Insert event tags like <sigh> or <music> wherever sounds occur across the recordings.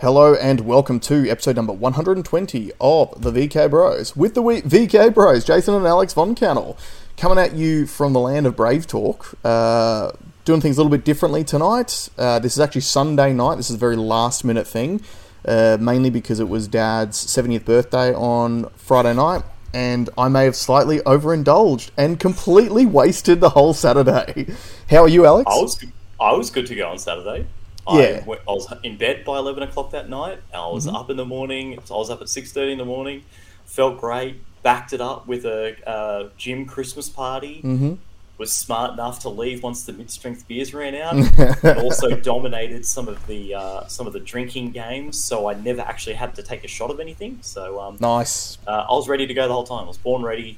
Hello and welcome to episode number 120 of the VK Bros with the VK Bros, Jason and Alex Von Cannell, coming at you from the land of Brave Talk. Uh, doing things a little bit differently tonight. Uh, this is actually Sunday night. This is a very last minute thing, uh, mainly because it was Dad's 70th birthday on Friday night, and I may have slightly overindulged and completely <laughs> wasted the whole Saturday. How are you, Alex? I was I was good to go on Saturday. Yeah. I, went- I was in bed by eleven o'clock that night. I was Mm-hmm. up in the morning. I was up at six thirty in the morning. Felt great. Backed it up with a uh, gym Christmas party. Mm-hmm. Was smart enough to leave once the mid strength beers ran out. <laughs> and also dominated some of the uh, some of the drinking games, so I never actually had to take a shot of anything. So um, Nice. uh, I was ready to go the whole time. I was born ready,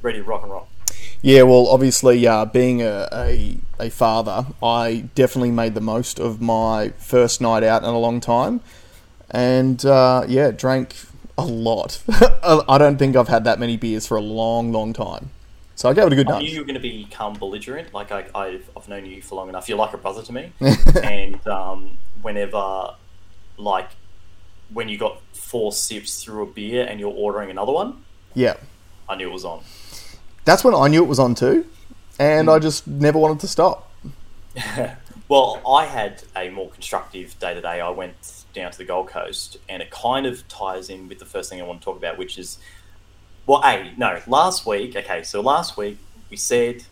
ready to rock and roll. Yeah, well, obviously, uh, being a, a, a father, I definitely made the most of my first night out in a long time. And uh, yeah, drank a lot. <laughs> I don't think I've had that many beers for a long, long time. So I gave it a good night. I nudge. knew you were going to become belligerent. Like I, I've, I've known you for long enough. You're like a brother to me. <laughs> and um, whenever, like, when you got four sips through a beer and you're ordering another one, Yeah. I knew it was on. That's when I knew it was on too. And I hmm. just never wanted to stop. <laughs> Well, I had a more constructive day to day. I went down to the Gold Coast, and it kind of ties in with the first thing I want to talk about, which is, well, a no. Last week, okay, so last week we said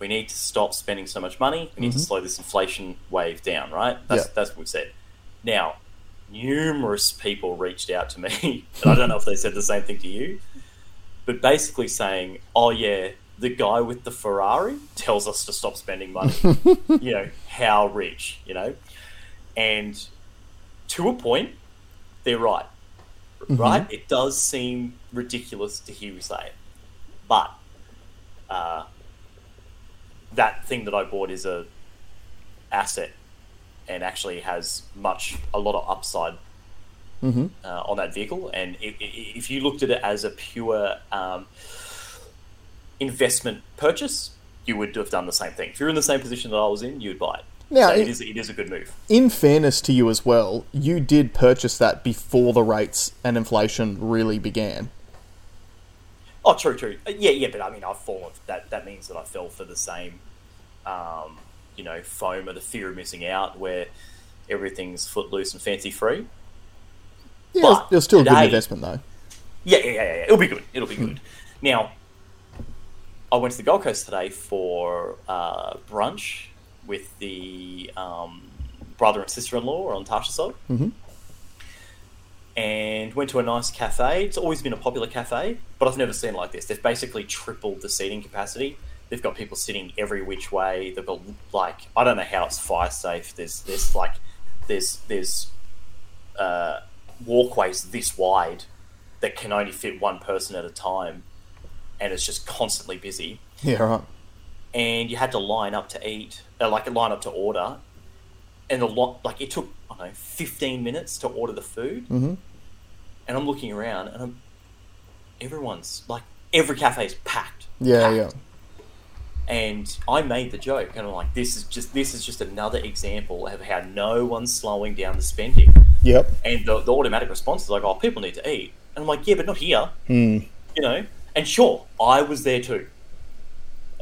we need to stop spending so much money. We need to mm-hmm. slow this inflation wave down, right? That's Yeah. that's what we said. Now, numerous people reached out to me, <laughs> and I don't know if they said the same thing to you, but basically saying, "Oh yeah, the guy with the Ferrari tells us to stop spending money." <laughs> you know how rich, you know, and to a point, they're right. Right? It does seem ridiculous to hear you say it, but uh, that thing that I bought is a asset and actually has much a lot of upside Mhm. uh, on that vehicle. And i- i- if you looked at it as a pure um, investment purchase, you would have done the same thing. If you're in the same position that I was in, you'd buy it. Now, so it- it is it is a good move. In fairness to you as well, you did purchase that before the rates and inflation really began. Oh, true, true. Uh, Yeah, yeah, but I mean, I've fallen. That that means that I fell for the same, um, you know, FOMO or the fear of missing out, where everything's footloose and fancy free. Yeah, But it was, it was still a good investment though. Yeah, yeah, yeah, yeah. It'll be good. It'll be good. Now, I went to the Gold Coast today for uh, brunch with the um, brother and sister-in-law on Tasha side, Mhm. and went to a nice cafe. It's always been a popular cafe, but I've never seen it like this. They've basically tripled the seating capacity. They've got people sitting every which way. They've got like I don't know how it's fire safe. There's there's like there's there's uh, walkways this wide that can only fit one person at a time, and it's just constantly busy. <laughs> Yeah, right. And you had to line up to eat, uh, like a line up to order, and a lot like it took I don't know fifteen minutes to order the food. Mhm. And I'm looking around, and I'm everyone's like every cafe is packed. Yeah, packed. yeah. And I made the joke, and I'm like, this is just this is just another example of how no one's slowing down the spending. Yep. And the, the automatic response is like, oh, people need to eat. And I'm like, yeah, but not here. Hmm. You know? And sure, I was there too.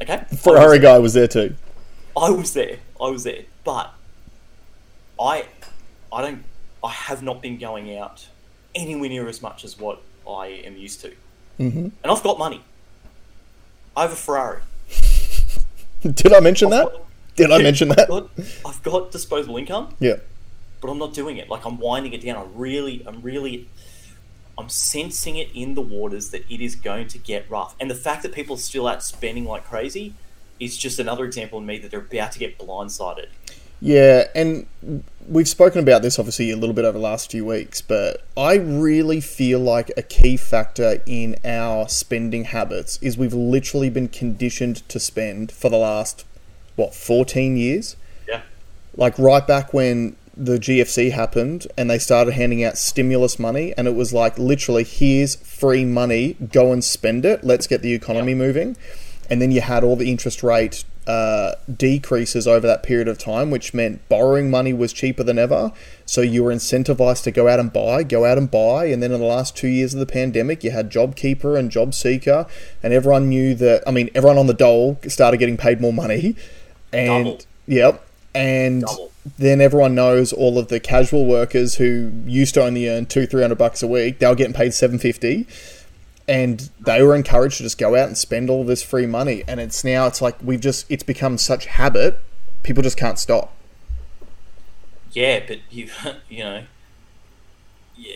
Okay? Ferrari guy was there too. I was there. I was there. But I I don't I have not been going out anywhere near as much as what I am used to. hmm And I've got money. I have a Ferrari. Did I mention that? Did I mention I've that? got, I've got disposable income. Yeah. But I'm not doing it. Like I'm winding it down. I'm really, I'm really, I'm sensing it in the waters that it is going to get rough. And the fact that people are still out spending like crazy is just another example in me that they're about to get blindsided. Yeah, and we've spoken about this obviously a little bit over the last few weeks, but I really feel like a key factor in our spending habits is we've literally been conditioned to spend for the last, what, 14 years? Yeah. Like right back when the GFC happened and they started handing out stimulus money, and it was like literally, here's free money, go and spend it, let's get the economy moving. And then you had all the interest rate uh, decreases over that period of time, which meant borrowing money was cheaper than ever. So you were incentivized to go out and buy, go out and buy. And then in the last two years of the pandemic, you had JobKeeper and JobSeeker, and everyone knew that. I mean, everyone on the dole started getting paid more money. And Double. yep, and Double. then everyone knows all of the casual workers who used to only earn two, three hundred bucks a week. They were getting paid seven fifty and they were encouraged to just go out and spend all this free money and it's now it's like we've just it's become such habit people just can't stop Yeah, but you <laughs> you know, yeah,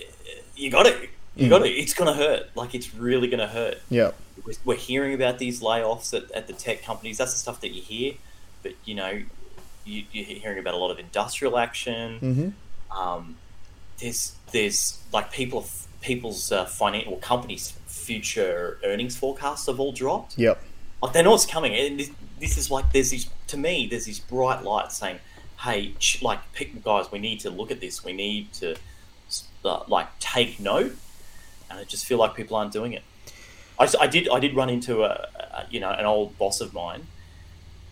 you got to you Mm. got to. It's gonna hurt. Like it's really gonna hurt. yeah We're, we're hearing about these layoffs at, at the tech companies. That's the stuff that you hear. But you know, you, you're hearing about a lot of industrial action. mm-hmm. Um, there's there's like people people's uh, financial well, companies' future earnings forecasts have all dropped. yep Like they know it's coming, and this, this is like there's these to me there's these bright lights saying, "Hey, ch- like pick, guys, we need to look at this. We need to uh, like take note." And I just feel like people aren't doing it. I did I did run into a, a you know an old boss of mine,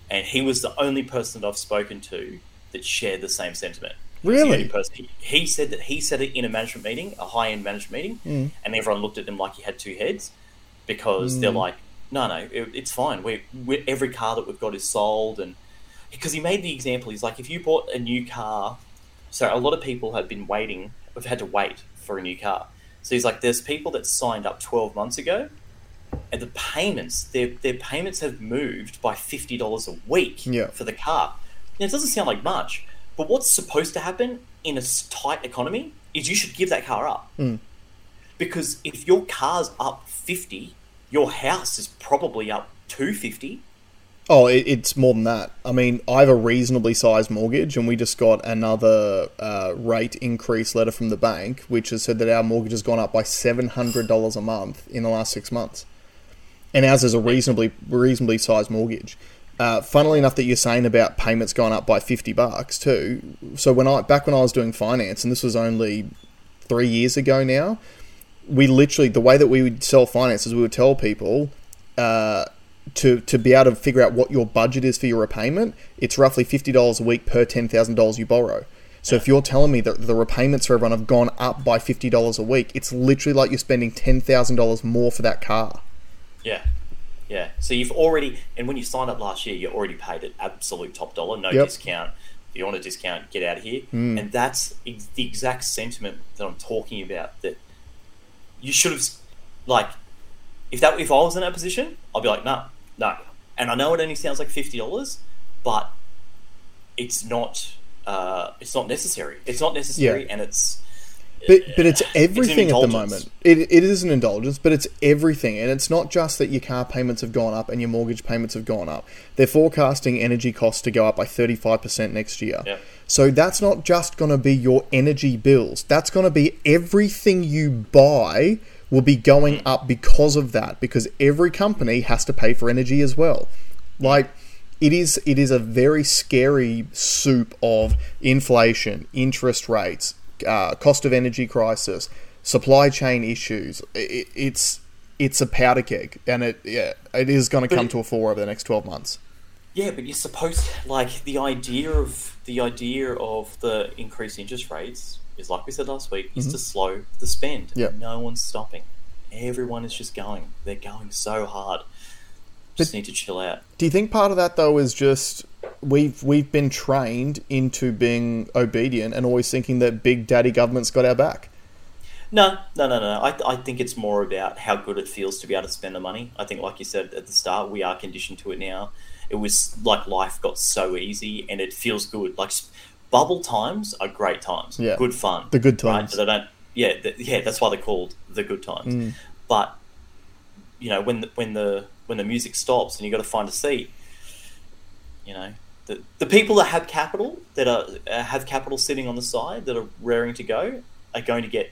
and he was the only person that I've spoken to that shared the same sentiment. He was the Really? He, he said that he said it in a management meeting, a high end management meeting, Mm. and everyone looked at him like he had two heads because they're Mm. like, no, no, it, it's fine. We, we every car that we've got is sold, and because he made the example, he's like, if you bought a new car, so a lot of people have been waiting, have had to wait for a new car. So he's like, there's people that signed up 12 months ago, and the payments, their their payments have moved by fifty dollars a week Yeah. for the car. Now, it doesn't sound like much, but what's supposed to happen in a tight economy is you should give that car up. Mm. Because if your car's up 50, your house is probably up 250. oh it, it's more than that i mean i have a reasonably sized mortgage and we just got another uh, rate increase letter from the bank which has said that our mortgage has gone up by $700 a month in the last six months and ours is a reasonably reasonably sized mortgage. Uh, funnily enough, that you're saying about payments going up by fifty bucks too. So when I back when I was doing finance, and this was only three years ago now, we literally the way that we would sell finance is we would tell people uh, to to be able to figure out what your budget is for your repayment. It's roughly fifty dollars a week per ten thousand dollars you borrow. So if you're telling me that the repayments for everyone have gone up by fifty dollars a week, it's literally like you're spending ten thousand dollars more for that car. Yeah. Yeah. So you've already, and when you signed up last year, you already paid at absolute top dollar, no Yep. discount. If you want a discount, get out of here. Mm. And that's ex- the exact sentiment that I'm talking about. That you should have, like, if that if I was in that position, I'd be like, no, no. And I know it only sounds like fifty dollars, but it's not. Uh, it's not necessary. It's not necessary, Yeah. and it's. But but it's everything at the moment. It, it is an indulgence, but it's everything, and it's not just that your car payments have gone up and your mortgage payments have gone up. They're forecasting energy costs to go up by thirty five percent next year. Yep. So that's not just going to be your energy bills. That's going to be everything you buy will be going up because of that. Because every company has to pay for energy as well. Like it is, it is a very scary soup of inflation, interest rates, uh, cost of energy crisis, supply chain issues. It, it's it's a powder keg, and it yeah, it is going to come to a fore over the next twelve months. Yeah, but you're supposed like the idea of the idea of the increased interest rates is like we said last week is to slow the spend. Mm-hmm. Yeah. No one's stopping. Everyone is just going. They're going so hard. Just But- need to chill out. Do you think part of that though is just we've we've been trained into being obedient and always thinking that big daddy government's got our back? No, no, no, no. I, I think it's more about how good it feels to be able to spend the money. I think, like you said at the start, we are conditioned to it now. It was like life got so easy and it feels good. Like bubble times are great times. Yeah. Good fun. The good right? times. So they don't. Yeah, th- yeah. That's why they're called the good times. Mm. But you know, when the, when the when the music stops and you got to find a seat, you know, the the people that have capital that are uh, have capital sitting on the side that are raring to go are going to get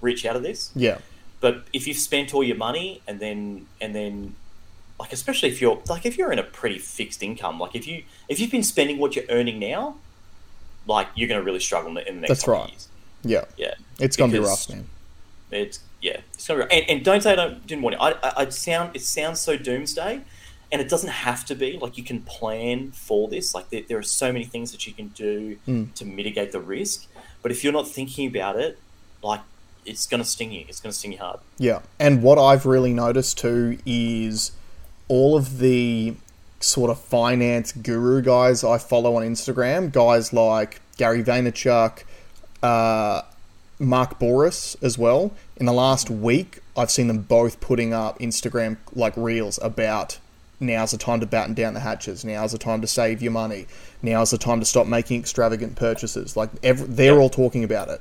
rich out of this. Yeah, But if you've spent all your money and then and then like especially if you're like if you're in a pretty fixed income, like if you if you've been spending what you're earning now, like you're going to really struggle in the in the next That's right. years. yeah, Yeah, it's gonna be rough, man. it's yeah, it's gonna be. And, and don't say I don't, didn't want it. I, I, I sound it sounds so doomsday, and it doesn't have to be like you can plan for this. Like there, there are so many things that you can do Mm. to mitigate the risk. But if you're not thinking about it, like it's going to sting you. It's going to sting you hard. Yeah, and what I've really noticed too is all of the sort of finance guru guys I follow on Instagram, guys like Gary Vaynerchuk, uh, Mark Bouris as well. In the last week, I've seen them both putting up Instagram like reels about now's the time to batten down the hatches. Now's the time to save your money. Now's the time to stop making extravagant purchases. Like every, they're Yeah. all talking about it,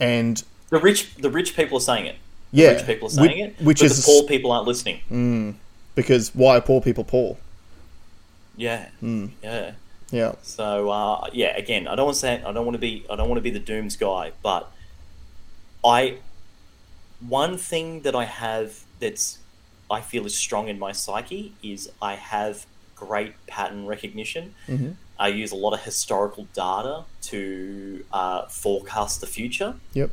and The rich, the rich people are saying it. yeah, rich people are saying it, which is the poor people aren't listening. because why are poor people poor? Yeah, Hmm. yeah. Yeah, So uh, yeah, again, I don't want to say I don't want to be I don't want to be the dooms guy, but I one thing that I have that's I feel is strong in my psyche is I have great pattern recognition. Mm-hmm. I use a lot of historical data to uh, forecast the future. yep,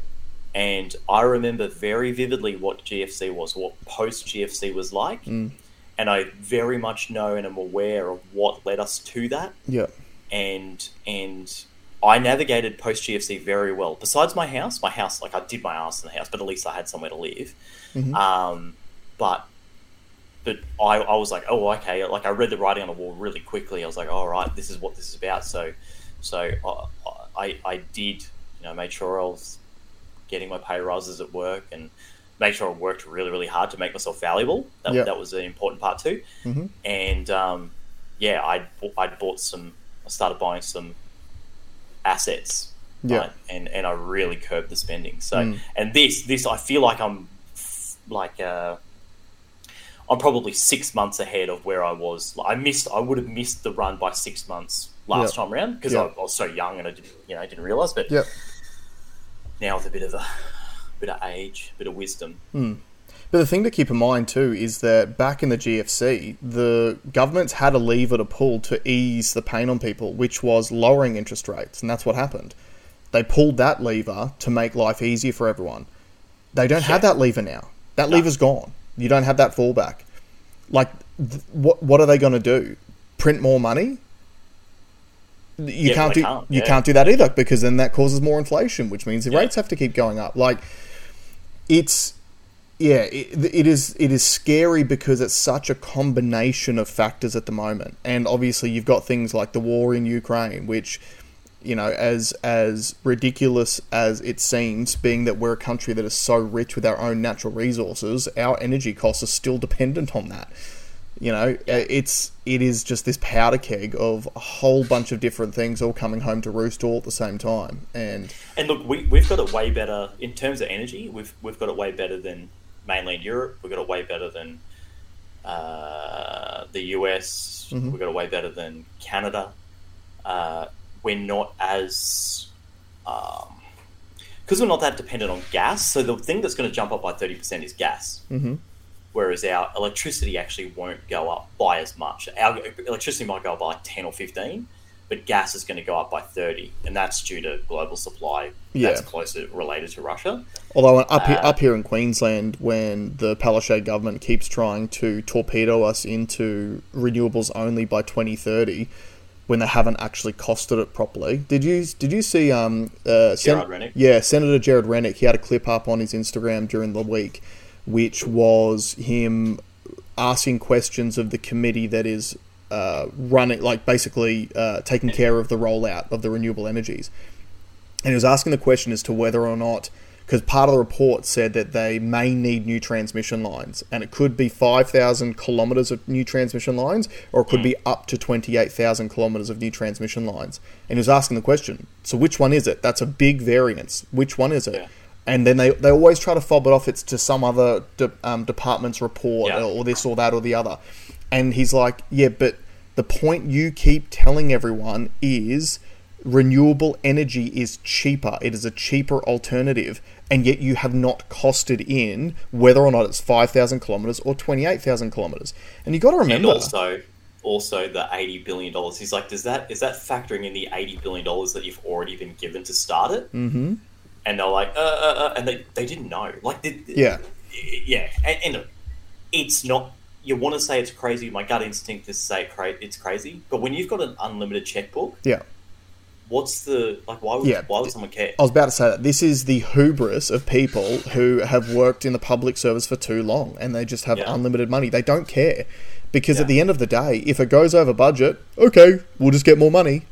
And I remember very vividly what GFC was, what post GFC was like. Mm. And I very much know and am aware of what led us to that. yep, And and I navigated post GFC very well. Besides my house, my house, like I did my ass in the house, but at least I had somewhere to live. Mhm. Um, but but I, I was like, oh, okay. Like I read the writing on the wall really quickly. I was like, all right, this is what this is about. So so I, I, I did, you know, made sure I was getting my pay rises at work and make sure I worked really, really hard to make myself valuable. That, Yeah. that was an important part too. Mhm. And um, yeah, I I bought some. I started buying some assets. Yeah. right? and and I really curbed the spending. So Mm. and this this I feel like I'm f- like uh, I'm probably six months ahead of where I was. I missed. I would have missed the run by six months last Yeah. time around because Yeah. I, I was so young and I didn't you know didn't realize. But yep. now with a bit of a bit of age, a bit of wisdom. Hmm. But the thing to keep in mind too is that back in the GFC, the governments had a lever to pull to ease the pain on people, which was lowering interest rates, and that's what happened. They pulled that lever to make life easier for everyone. They don't have that lever now. That No. lever's gone. You don't have that fallback. Like, th- what what are they going to do? Print more money? You Yeah, can't do can't, you yeah. can't do that either because then that causes more inflation, which means the Yeah. rates have to keep going up. Like, it's yeah, it, it is. It is scary because it's such a combination of factors at the moment, and obviously you've got things like the war in Ukraine, which, you know, as as ridiculous as it seems, being that we're a country that is so rich with our own natural resources, our energy costs are still dependent on that. You know, uh, it's it is just this powder keg of a whole bunch of different things all coming home to roost all at the same time, and And look, we, we've got it way better in terms of energy. We've we've got it way better than mainland Europe. We've got it way better than uh, the US. Mhm. We've got it way better than Canada. Uh, we're not as because we're not that dependent on gas. So the thing that's going to jump up by thirty percent is gas. Mhm. Whereas our electricity actually won't go up by as much. Our electricity might go up by like ten or fifteen, but gas is going to go up by 30 and that's due to global supply that's Yeah. closer related to russia Although up here, Uh, up here in Queensland, when the Palaszczuk government keeps trying to torpedo us into renewables only by 2030, when they haven't actually costed it properly, did you did you see um uh, Sen- Rennick? Yeah, Senator Gerard Rennick. He had a clip up on his Instagram during the week, which was him asking questions of the committee that is uh, running, like basically uh, taking care of the rollout of the renewable energies and he was asking the question as to whether or not because part of the report said that they may need new transmission lines and it could be 5000 kilometers of new transmission lines or it could be up to 28000 kilometers of new transmission lines and he was asking the question so which one is it that's a big variance which one is it Yeah. and then they, they always try to fob it off it's to some other de, um, department's report Yeah. or this or that or the other and he's like yeah but the point you keep telling everyone is renewable energy is cheaper. It is a cheaper alternative, and yet you have not costed in whether or not it's 5,000 kilometers or 28,000 kilometers. And you've got to remember. and also also the 80 billion dollars he's like does that is that factoring in the 80 billion dollars that you've already been given to start it hmm and they're like uh, uh, uh and they, they didn't know like they, Yeah. yeah and, and it's not you want to say it's crazy. My gut instinct is to say cra- it's crazy. But when you've got an unlimited checkbook, Yeah. What's the like? Why would Yeah. why would someone care? I was about to say that this is the hubris of people who have worked in the public service for too long and they just have Yeah. unlimited money. They don't care because Yeah. at the end of the day, if it goes over budget, okay, we'll just get more money.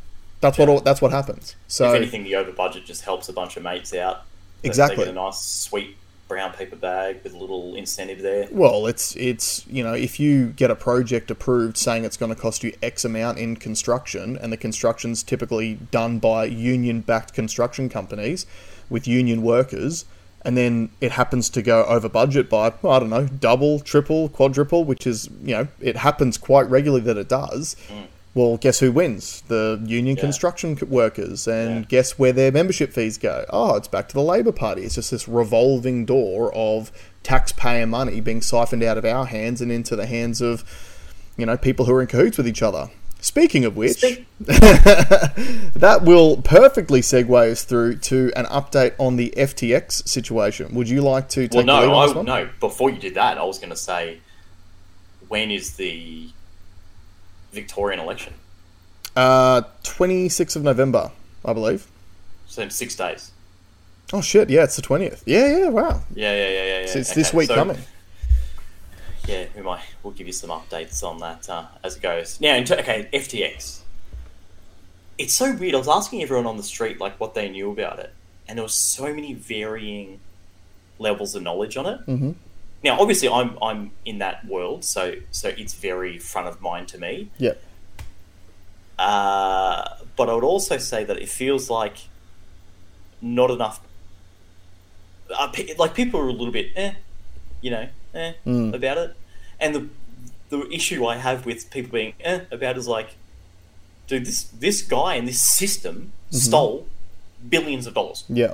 That's what that's what happens. So if anything, the over budget just helps a bunch of mates out. Exactly. A nice sweet brown paper bag with a little incentive there. Well, it's it's you know if you get a project approved saying it's going to cost you X amount in construction, and the construction's typically done by union-backed construction companies with union workers, and then it happens to go over budget by well, I don't know double, triple, quadruple, which is you know it happens quite regularly that it does. Hmm. Well, guess who wins? The union Yeah. construction workers, and Yeah. guess where their membership fees go? Oh, it's back to the Labor Party. It's just this revolving door of taxpayer money being siphoned out of our hands and into the hands of, you know, people who are in cahoots with each other. Speaking of which, <laughs> that will perfectly segue us through to an update on the FTX situation. Would you like to take Well, the lead no, I, no. Before you did that, I was going to say, when is the Victorian election? Uh, 26th of November, I believe. So in six days. Oh shit! Yeah, it's the 20th. Yeah, yeah. Wow. Yeah, yeah, yeah, yeah. yeah. So it's this week so- coming. Yeah, we might. We'll give you some updates on that uh, as it goes. Now, ter- okay, FTX. It's so weird. I was asking everyone on the street like what they knew about it, and there was so many varying levels of knowledge on it. Mhm. Now, obviously, I'm I'm in that world, so so it's very front of mind to me. Yeah. Uh, but I would also say that it feels like not enough. Uh, like people are a little bit, eh, you know, eh, Mm. about it. And the the issue I have with people being eh about is like, dude, this this guy and this system stole billions of dollars, Yeah.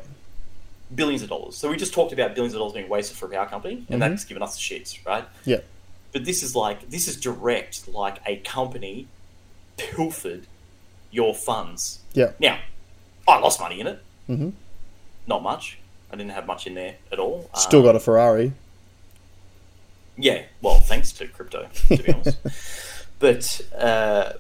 Billions of dollars. So we just talked about billions of dollars being wasted for a power company, and Mhm. that's given us the shits, right? Yeah. But this is like this is direct, like a company pilfered your funds. Yeah. Now, I lost money in it. Mm-hmm. Not much. I didn't have much in there at all. Still Um, got a Ferrari. Yeah, well, thanks to crypto, to be honest. <laughs> But uh,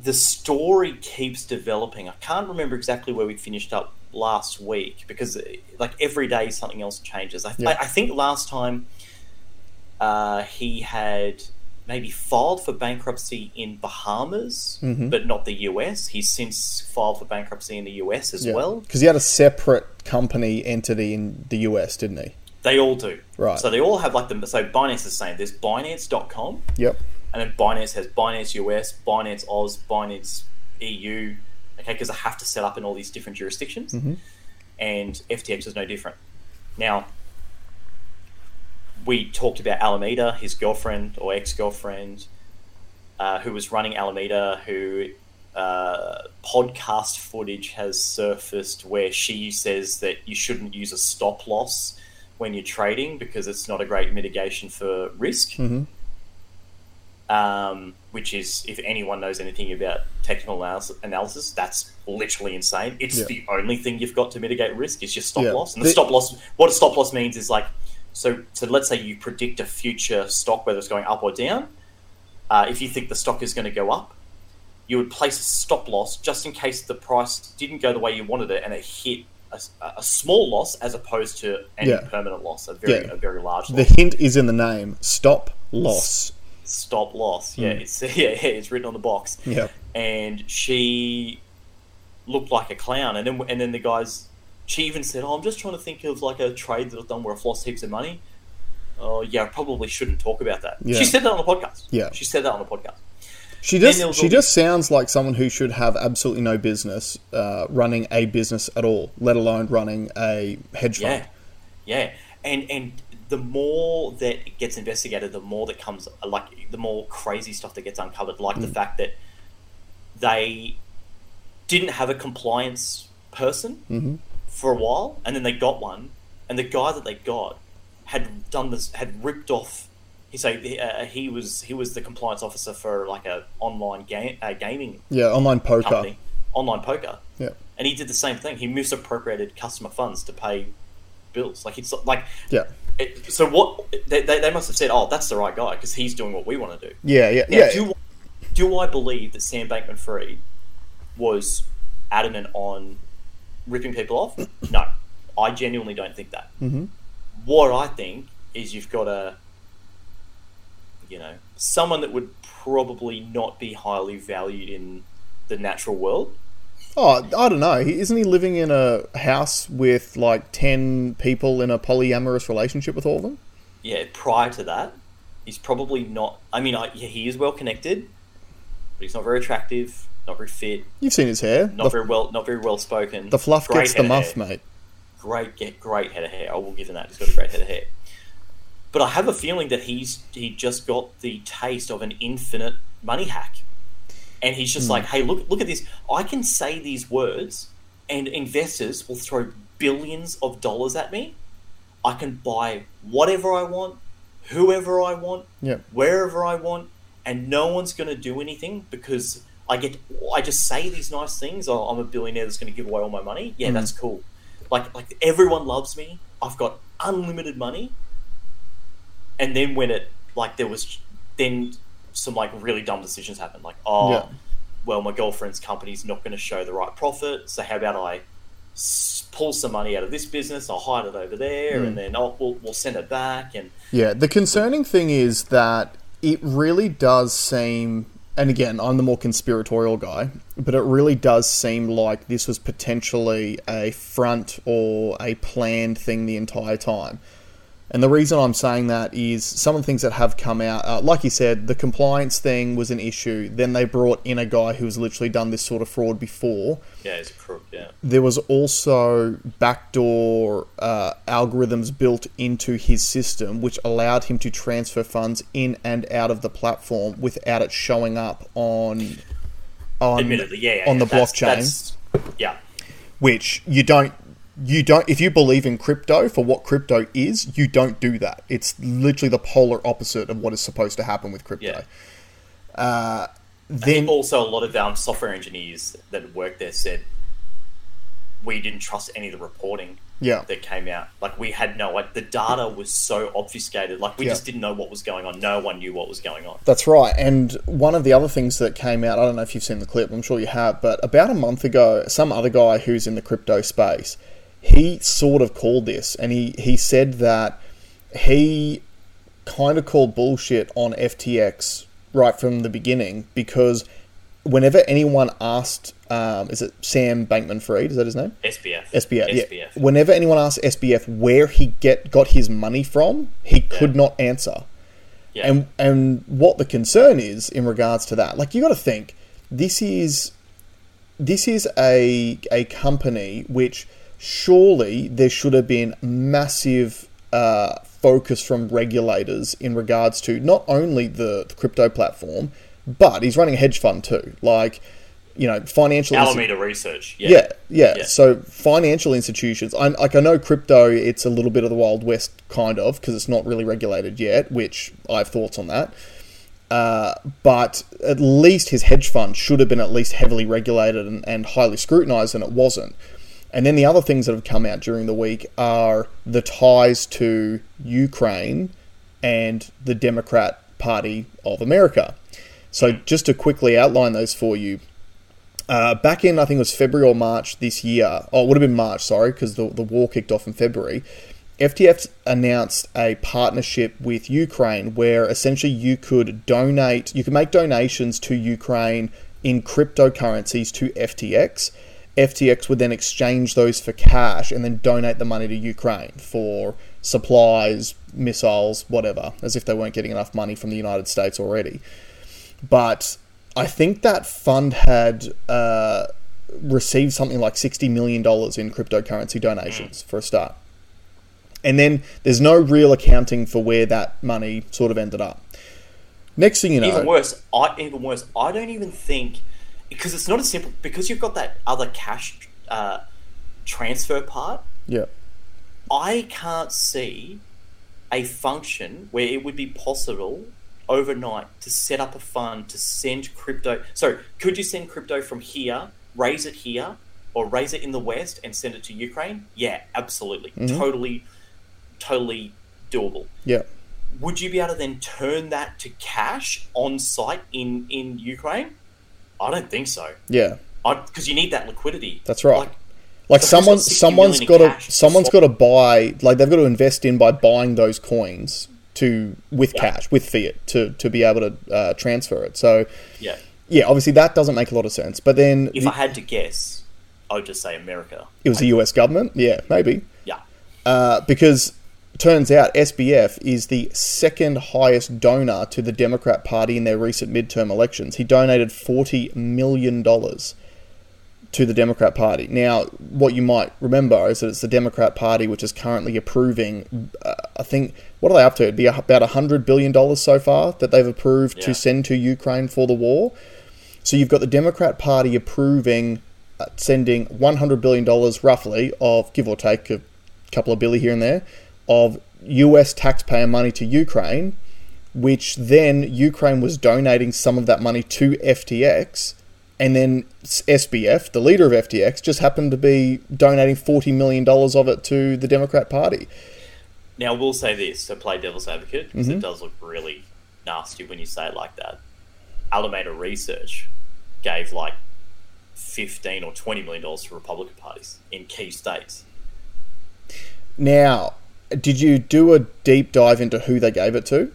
the story keeps developing. I can't remember exactly where we finished up last week because, like, every day something else changes. I, Yeah. I, I think last time uh, he had maybe filed for bankruptcy in Bahamas, Mhm. but not the US. He's since filed for bankruptcy in the US as well. Because he had a separate company entity in the US, didn't he? They all do. Right. So they all have like the so Binance is the saying there's Binance.com Yep. and then Binance has Binance US, Binance Oz, Binance EU. Okay, because I have to set up in all these different jurisdictions, Mhm. and FTX is no different. Now, we talked about Alameda, his girlfriend or ex-girlfriend, uh, who was running Alameda, who uh, podcast footage has surfaced where she says that you shouldn't use a stop loss when you're trading because it's not a great mitigation for risk. Mhm. Um, which is, if anyone knows anything about technical analysis, that's literally insane. It's Yeah. the only thing you've got to mitigate risk is your stop Yeah. loss. And the The- stop loss, what a stop loss means is like, so, so let's say you predict a future stock, whether it's going up or down. Uh, if you think the stock is going to go up, you would place a stop loss just in case the price didn't go the way you wanted it and it hit a, a small loss as opposed to any Yeah. permanent loss, a very, Yeah. a very large loss. The hint is in the name. Stop loss. Stop loss. Yeah, Mm. it's <laughs> yeah, it's written on the box. Yep. And she looked like a clown, and then and then the guys. She even said, "Oh, I'm just trying to think of like a trade that I've done where I've lost heaps of money." Oh, yeah, I probably shouldn't talk about that. Yeah. She said that on the podcast. Yeah. she said that on the podcast. She just she just sounds like someone who should have absolutely no business uh, running a business at all, let alone running a hedge fund. Yeah, yeah, and and the more that it gets investigated, the more that comes like the more crazy stuff that gets uncovered, like Mm. the fact that they didn't have a compliance person Mhm. for a while, and then they got one, and the guy that they got had done this, had ripped off. He say uh, he was he was the compliance officer for like a online game uh, gaming Yeah, online poker. company, online poker, Yeah, and he did the same thing. He misappropriated customer funds to pay bills. Like it's like yeah, It, so what they, they, they must have said, "Oh, that's the right guy because he's doing what we want to do." Yeah, yeah, Now, yeah. Do, do I believe that Sam Bankman Fried was adamant on ripping people off? <clears throat> No, I genuinely don't think that. Mhm. What I think is you've got a, you know, someone that would probably not be highly valued in the natural world. Oh, I don't know. He- Isn't he living in a house with like ten people in a polyamorous relationship with all of them? Yeah, prior to that, he's probably not. I mean, I, yeah, he is well connected, but he's not very attractive, not very fit, You've seen his hair. not The, very well, not very well spoken. the fluff Great gets the muff, hair. mate. great get great head of hair. I will give him that. He's got a great head of hair. But I have a feeling that he's he just got the taste of an infinite money hack. And he's just hmm. like, hey, look look at this. I can say these words and investors will throw billions of dollars at me. I can buy whatever I want, whoever I want, Yeah. wherever I want, and no one's going to do anything because I get I just say these nice things. Oh, I'm a billionaire that's going to give away all my money. Yeah, hmm. that's cool. Like like everyone loves me. I've got unlimited money. And then when it like there was then some like really dumb decisions happen. Like oh, Yeah. well my girlfriend's company's not going to show the right profit. So how about I s- pull some money out of this business? I'll hide it over there, and mm. then oh, we'll we'll send it back and Yeah, the concerning thing is that it really does seem, and again, I'm the more conspiratorial guy, but it really does seem like this was potentially a front or a planned thing the entire time. And the reason I'm saying that is some of the things that have come out, uh, like you said, the compliance thing was an issue. Then they brought in a guy who's literally done this sort of fraud before yeah, it's a crook. Yeah. there was also backdoor uh, algorithms built into his system which allowed him to transfer funds in and out of the platform without it showing up on on Admittedly, yeah, yeah on the that's- blockchain that's- yeah, which you don't you don't if you believe in crypto for what crypto is you don't do that it's literally the polar opposite of what is supposed to happen with crypto Yeah. uh, then also a lot of um, software engineers that worked there said we didn't trust any of the reporting yeah that came out. Like we had no, like the data was so obfuscated. Like we Yeah. just didn't know what was going on. No one knew what was going on. That's right. And one of the other things that came out, I don't know if you've seen the clip, I'm sure you have, but about a month ago, some other guy who's in the crypto space, he sort of called this and he, he said that he kind of called bullshit on FTX right from the beginning because whenever anyone asked, um, is it Sam Bankman Fried? Is that his name? SBF, SBF, SBF. yeah. Whenever anyone asked SBF where he get got his money from, he could not answer. Yeah. And and what the concern is in regards to that, like you got to think, this is this is a a company which surely there should have been massive uh, focus from regulators in regards to not only the, the crypto platform, but he's running a hedge fund too. Like, you know, financial. insti- Alameda Research. Yeah. yeah, yeah, Yeah. So financial institutions, I, like I know crypto, it's a little bit of the wild west kind of because it's not really regulated yet. Which I have thoughts on that. Uh, but at least his hedge fund should have been at least heavily regulated and, and highly scrutinized, and it wasn't. And then the other things that have come out during the week are the ties to Ukraine and the Democrat Party of America. So just to quickly outline those for you, uh, back in I think it was February or March this year. Oh, it would have been March, sorry, because the the war kicked off in February. FTX announced a partnership with Ukraine where essentially you could donate, you could make donations to Ukraine in cryptocurrencies to FTX. FTX would then exchange those for cash and then donate the money to Ukraine for supplies, missiles, whatever, as if they weren't getting enough money from the United States already but I think that fund had uh, received something like sixty million dollars in cryptocurrency donations for a start, and then there's no real accounting for where that money sort of ended up. Next thing you know, Even worse, I even worse. I don't even think because it's not as simple because you've got that other cash uh, transfer part. yeah, I can't see a function where it would be possible overnight to set up a fund to send crypto. So, could you send crypto from here, raise it here, or raise it in the West and send it to Ukraine? Yeah, absolutely. Totally, totally doable. Yeah. Would you be able to then turn that to cash on site in in Ukraine? I don't think so. Yeah. Because you need that liquidity. That's right. Like, Like So someone, who's got 60 someone's got to, someone's got to buy. Like they've got to invest in by buying those coins to with Yeah. cash with fiat to to be able to uh, transfer it. So yeah. yeah, obviously that doesn't make a lot of sense. But then If the- I had to guess, I would just say America. it was the U.S. government. Yeah, maybe Yeah. uh, because turns out SBF is the second highest donor to the Democrat Party in their recent midterm elections. He donated forty million dollars to the Democrat Party. Now, what you might remember is that it's the Democrat Party which is currently approving. Uh, I think what are they up to? It'd be about hundred billion dollars so far that they've approved Yeah. to send to Ukraine for the war. So you've got the Democrat Party approving uh, sending one hundred billion dollars roughly of give or take a couple of billy here and there of U.S. taxpayer money to Ukraine, which then Ukraine was donating some of that money to FTX, and then SBF, the leader of FTX, just happened to be donating forty million dollars of it to the Democrat Party. Now, we'll say this to play devil's advocate, because Mm-hmm. it does look really nasty when you say it like that. Alameda Research gave like 15 or 20 million dollars to Republican parties in key states. Now, did you do a deep dive into who they gave it to?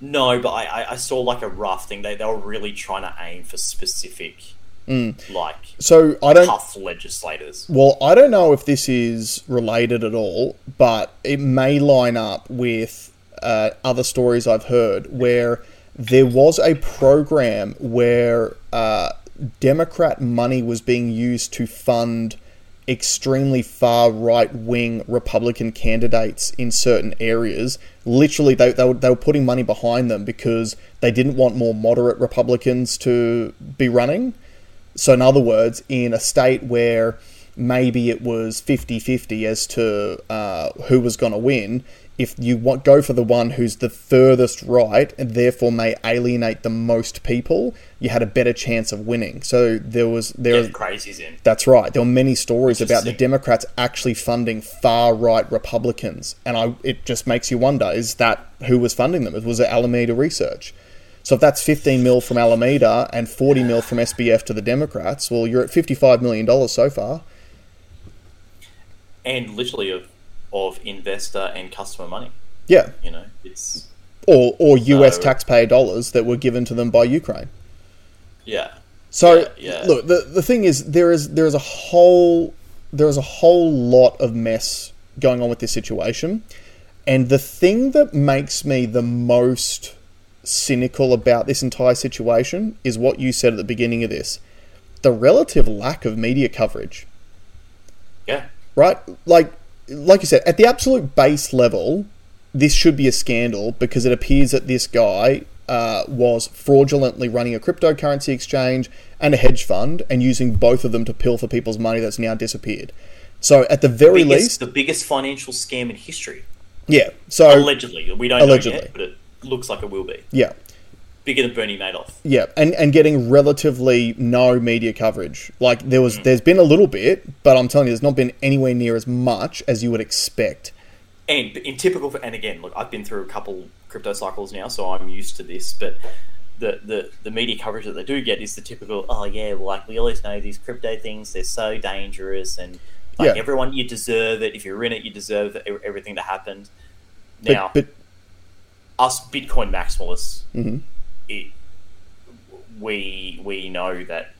No, but I, I, saw like a rough thing. They, they were really trying to aim for specific, Mm. like, So I don't. tough legislators. Well, I don't know if this is related at all, but it may line up with uh, other stories I've heard where there was a program where uh, Democrat money was being used to fund extremely far right wing Republican candidates in certain areas. Literally, they, they, were, they were putting money behind them because they didn't want more moderate Republicans to be running. So, in other words, in a state where maybe it was 50 50 as to uh, who was going to win, if you want, go for the one who's the furthest right and therefore may alienate the most people, you had a better chance of winning. So, there was. there. Get crazies in. That's right. There were many stories about the Democrats actually funding far right Republicans, and I, it just makes you wonder: is that who was funding them? Was it Alameda Research? So if that's 15 mil from Alameda and 40 mil from SBF to the Democrats, well, you're at 55 million dollars so far. And literally of, of investor and customer money. Yeah, You know, it's, or or US So- taxpayer dollars that were given to them by Ukraine. yeah. So Yeah, yeah. look, the the thing is there is there is a whole there is a whole lot of mess going on with this situation, and the thing that makes me the most cynical about this entire situation is what you said at the beginning of this: the relative lack of media coverage. Yeah. Right, like like you said, at the absolute base level, this should be a scandal because it appears that this guy uh, was fraudulently running a cryptocurrency exchange and a hedge fund and using both of them to pilfer people's money that's now disappeared. So, at the very Biggest, least, the biggest financial scam in history. yeah. So, Allegedly. We don't know yet, but it looks like it will be. yeah, Bigger than Bernie Madoff. yeah, and and getting relatively no media coverage. Like there Mm. was, there's been a little bit, but I'm telling you, there's not been anywhere near as much as you would expect. And in typical, and again, look, I've been through a couple crypto cycles now, so I'm used to this. But the, the the media coverage that they do get is the typical, oh yeah, well, like we always know these crypto things, they're so dangerous, and like Yeah. everyone, you deserve it. If you're in it, you deserve everything that happened. Now, but us Bitcoin maximalists, Mhm. It, we we know that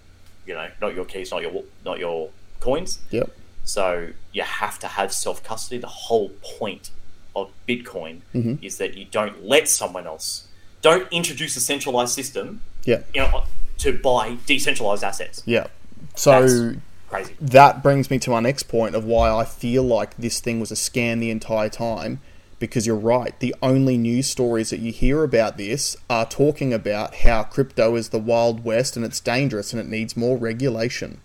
you know not your keys, not your not your coins. Yep. So you have to have self custody. The whole point of Bitcoin Mhm. is that you don't let someone else, don't introduce a centralized system, Yeah. you know, to buy decentralized assets. Yeah. So That's crazy. that brings me to my next point of why I feel like this thing was a scam the entire time. Because you're right, the only news stories that you hear about this are talking about how crypto is the Wild West and it's dangerous and it needs more regulation.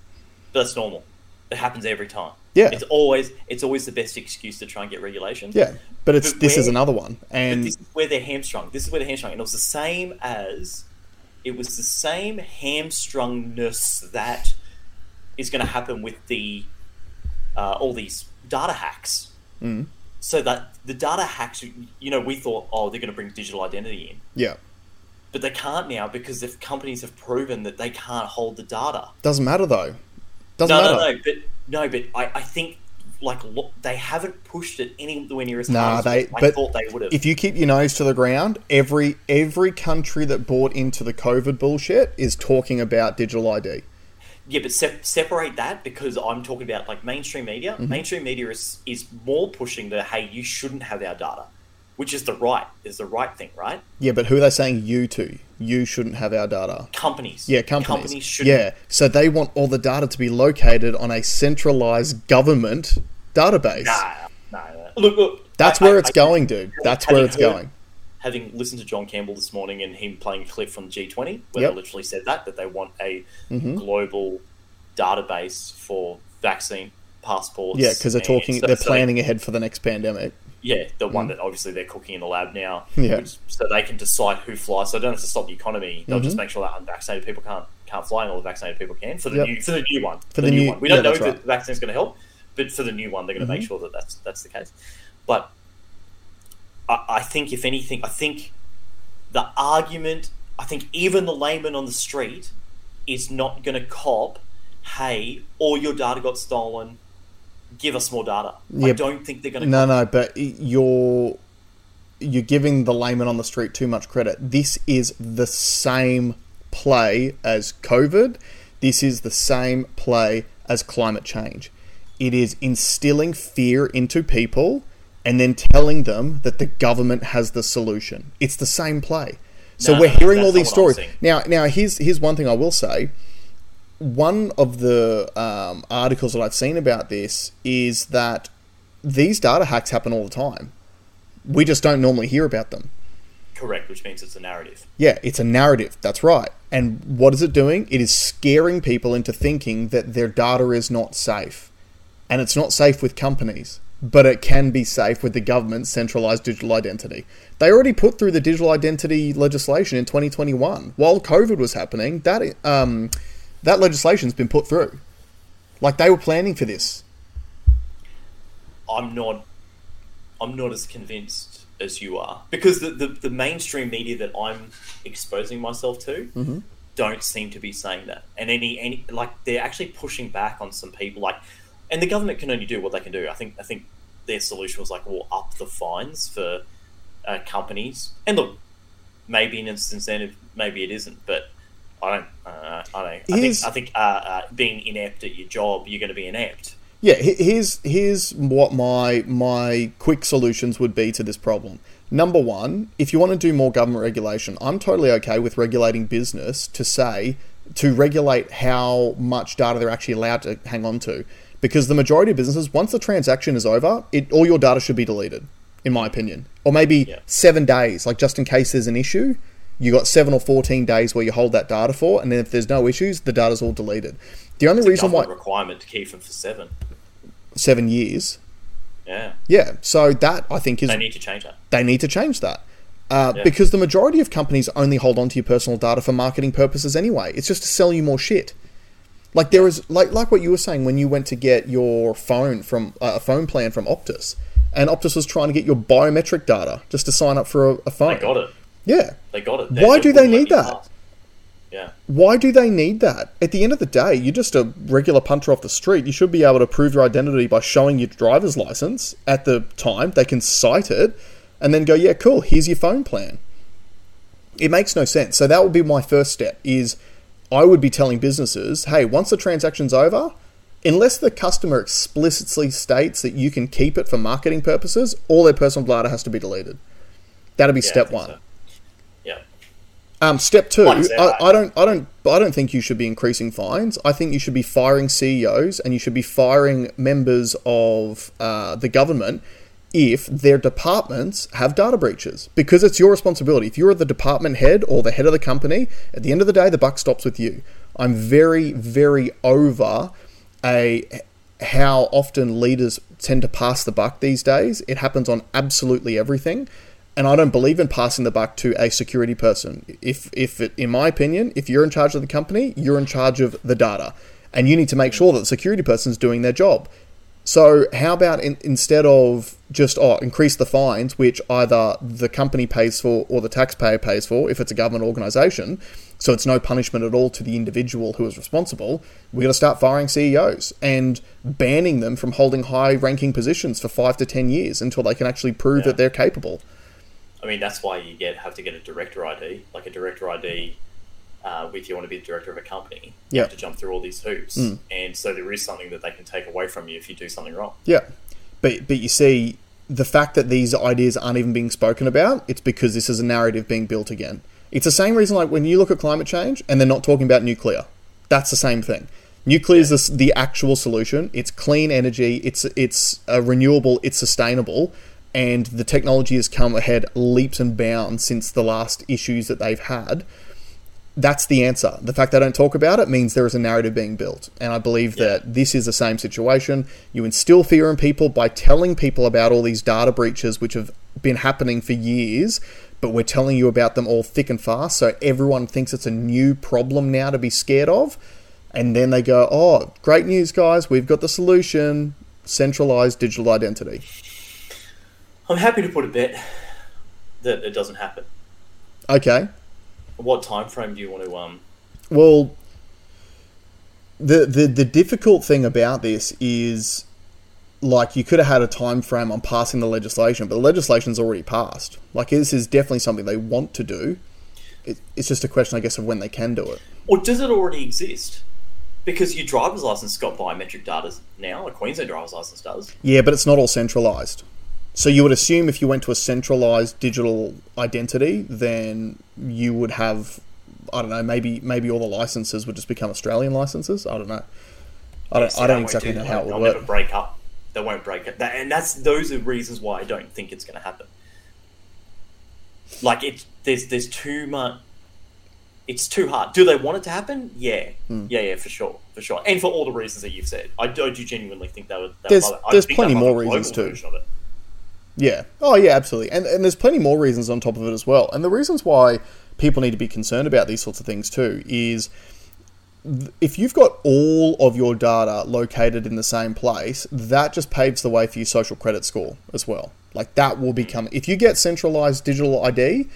But that's normal. It happens every time. Yeah. It's always it's always the best excuse to try and get regulation. Yeah, but it's But this is another one, But and this is where they're hamstrung. This is where they're hamstrung, and it was the same as it was the same hamstrungness that is going to happen with the uh, all these data hacks. Mm. So that the data hacks, you know, we thought, oh, they're going to bring digital identity in, Yeah. but they can't now because the companies have proven that they can't hold the data. Doesn't matter though. Doesn't No, matter. no, no, but no, but I, I think like they haven't pushed it anywhere near as Nah, hard as they- I but thought they would have. If you keep your nose to the ground, every every country that bought into the COVID bullshit is talking about digital ID. Yeah, but se- separate that because I'm talking about like mainstream media. Mm-hmm. Mainstream media is is more pushing the hey, you shouldn't have our data, which is the right is the right thing, right? Yeah, but who are they saying you to? You shouldn't have our data. Companies, Yeah, companies. should. yeah, so they want all the data to be located on a centralized government database. Nah, nah, nah. Look, look. That's I- where I- it's I- going, dude. That's where it's heard- going. Having listened to John Campbell this morning and him playing a clip from the G20, where Yep. Mm-hmm. they literally said that that they want a global database for vaccine passports. Yeah, because they're talking, so- they're so- planning ahead for the next pandemic. Yeah, the one that obviously they're cooking in the lab now. Yeah. which- so they can decide who flies. So they don't have to stop the economy. They'll Mm-hmm. just make sure that unvaccinated people can't can't fly, and all the vaccinated people can for the Yep. new for the new one. For the new- one, we don't know if right. Mm-hmm. the vaccine's going to help, but for the new one, they're going to make sure that that's that's the case. But I, I think, if anything, I think the argument. I think even the layman on the street is not going to cop. Hey, all your data got stolen. Give us more data. I don't think they're going to. No, no, but you're you're giving the layman on the street too much credit. This is the same play as COVID. This is the same play as climate change. It is instilling fear into people and then telling them that the government has the solution. It's the same play. So No, we're no, hearing all these stories. Now, now here's here's one thing I will say one of the um, articles that I've seen about this is that these data hacks happen all the time. We just don't normally hear about them. Correct, which means it's a narrative. Yeah, it's a narrative. That's right. And what is it doing? It is scaring people into thinking that their data is not safe. And it's not safe with companies, but it can be safe with the government's centralized digital identity. They already put through the digital identity legislation in 2021 while COVID was happening. That um, that legislation's been put through. Like they were planning for this. I'm not I'm not as convinced as you are. Because the, the, the mainstream media that I'm exposing myself to Mm-hmm. don't seem to be saying that. And any any like they're actually pushing back on some people like and the government can only do what they can do. I think I think their solution was like, well, up the fines for uh, companies. And look, maybe an incentive, maybe it isn't, but I don't. Uh, I don't. I think, I think uh, uh, being inept at your job, you're going to be inept. Yeah, here's here's what my my quick solutions would be to this problem. Number one, if you want to do more government regulation, I'm totally okay with regulating business to say to regulate how much data they're actually allowed to hang on to, because the majority of businesses, once the transaction is over, it all your data should be deleted, in my opinion, or maybe Yeah. seven days, like just in case there's an issue. You got seven or fourteen days where you hold that data for, and then if there's no issues, the data's all deleted. The only reason why requirement to keep them for seven. seven years, Yeah, Yeah, so that I think is they need to change that. they need to change that. Uh, Yeah. Because the majority of companies only hold on to your personal data for marketing purposes anyway. It's just to sell you more shit. Like there is like like what you were saying when you went to get your phone from uh, a phone plan from Optus, and Optus was trying to get your biometric data just to sign up for a, a phone. They got it. Yeah. They got it. Why do they need that? pass. Yeah, Why do they need that? At the end of the day, you're just a regular punter off the street. You should be able to prove your identity by showing your driver's license at the time. They can cite it and then go, yeah, cool, here's your phone plan. It makes no sense. So that would be my first step is I would be telling businesses, hey, once the transaction's over, unless the customer explicitly states that you can keep it for marketing purposes, all their personal data has to be deleted. That'd be yeah, step one. so. Yeah, Um, step two, I I, don't, I don't, I don't think you should be increasing fines. I think you should be firing CEOs and you should be firing members of uh, the government if their departments have data breaches because it's your responsibility. If you're the department head or the head of the company, at the end of the day, the buck stops with you. I'm very, very over a how often leaders tend to pass the buck these days. It happens on absolutely everything. And I don't believe in passing the buck to a security person. If, if it, in my opinion, if you're in charge of the company, you're in charge of the data, and you need to make sure that the security person is doing their job. So how about in, instead of just oh increase the fines, which either the company pays for or the taxpayer pays for if it's a government organisation, so it's no punishment at all to the individual who is responsible. We're going to start firing CEOs and banning them from holding high-ranking positions for five to ten years until they can actually prove Yeah. that they're capable. I mean, that's why you get have to get a director ID, like a director ID. Uh, if you want to be the director of a company, you Yeah. have to jump through all these hoops, Mm. and so there is something that they can take away from you if you do something wrong. Yeah, but but you see, the fact that these ideas aren't even being spoken about, it's because this is a narrative being built again. It's the same reason, like when you look at climate change and they're not talking about nuclear. That's the same thing. Nuclear is the, the actual solution. It's clean energy. It's it's uh, renewable. It's sustainable, and the technology has come ahead leaps and bounds since the last issues that they've had that's the answer. The fact they don't talk about it means there is a narrative being built. And I believe Yeah. that this is the same situation. You instill fear in people by telling people about all these data breaches which have been happening for years, but we're telling you about them all thick and fast. So everyone thinks it's a new problem now to be scared of. And then they go, oh, great news, guys. We've got the solution centralized digital identity. I'm happy to put a bet that it doesn't happen. Okay. What time frame do you want to? Um, Well, the, the the difficult thing about this is like you could have had a time frame on passing the legislation, but the legislation's already passed. Like this is definitely something they want to do. It, it's just a question, I guess, of when they can do it. or does it already exist? Because your driver's license got biometric data now. A Queensland driver's license does. Yeah, but it's not all centralized. So you would assume if you went to a centralized digital identity, then you would have, I don't know, maybe maybe all the licenses would just become Australian licenses. I don't know. I don't, See, I don't exactly do know how it would never work. break up. They won't break it. That, and that's those are reasons why I don't think it's going to happen. Like it, there's there's too much. It's too hard. Do they want it to happen? Yeah, Hmm. yeah, yeah, for sure, for sure, and for all the reasons that you've said. I do, I do genuinely think that would. They There's- would love it. I there's think plenty more reasons too. Yeah. Oh, yeah, absolutely. And, and there's plenty more reasons on top of it as well. And the reasons why people need to be concerned about these sorts of things too is if you've got all of your data located in the same place, that just paves the way for your social credit score as well. Like that will become, if you get centralized digital ID,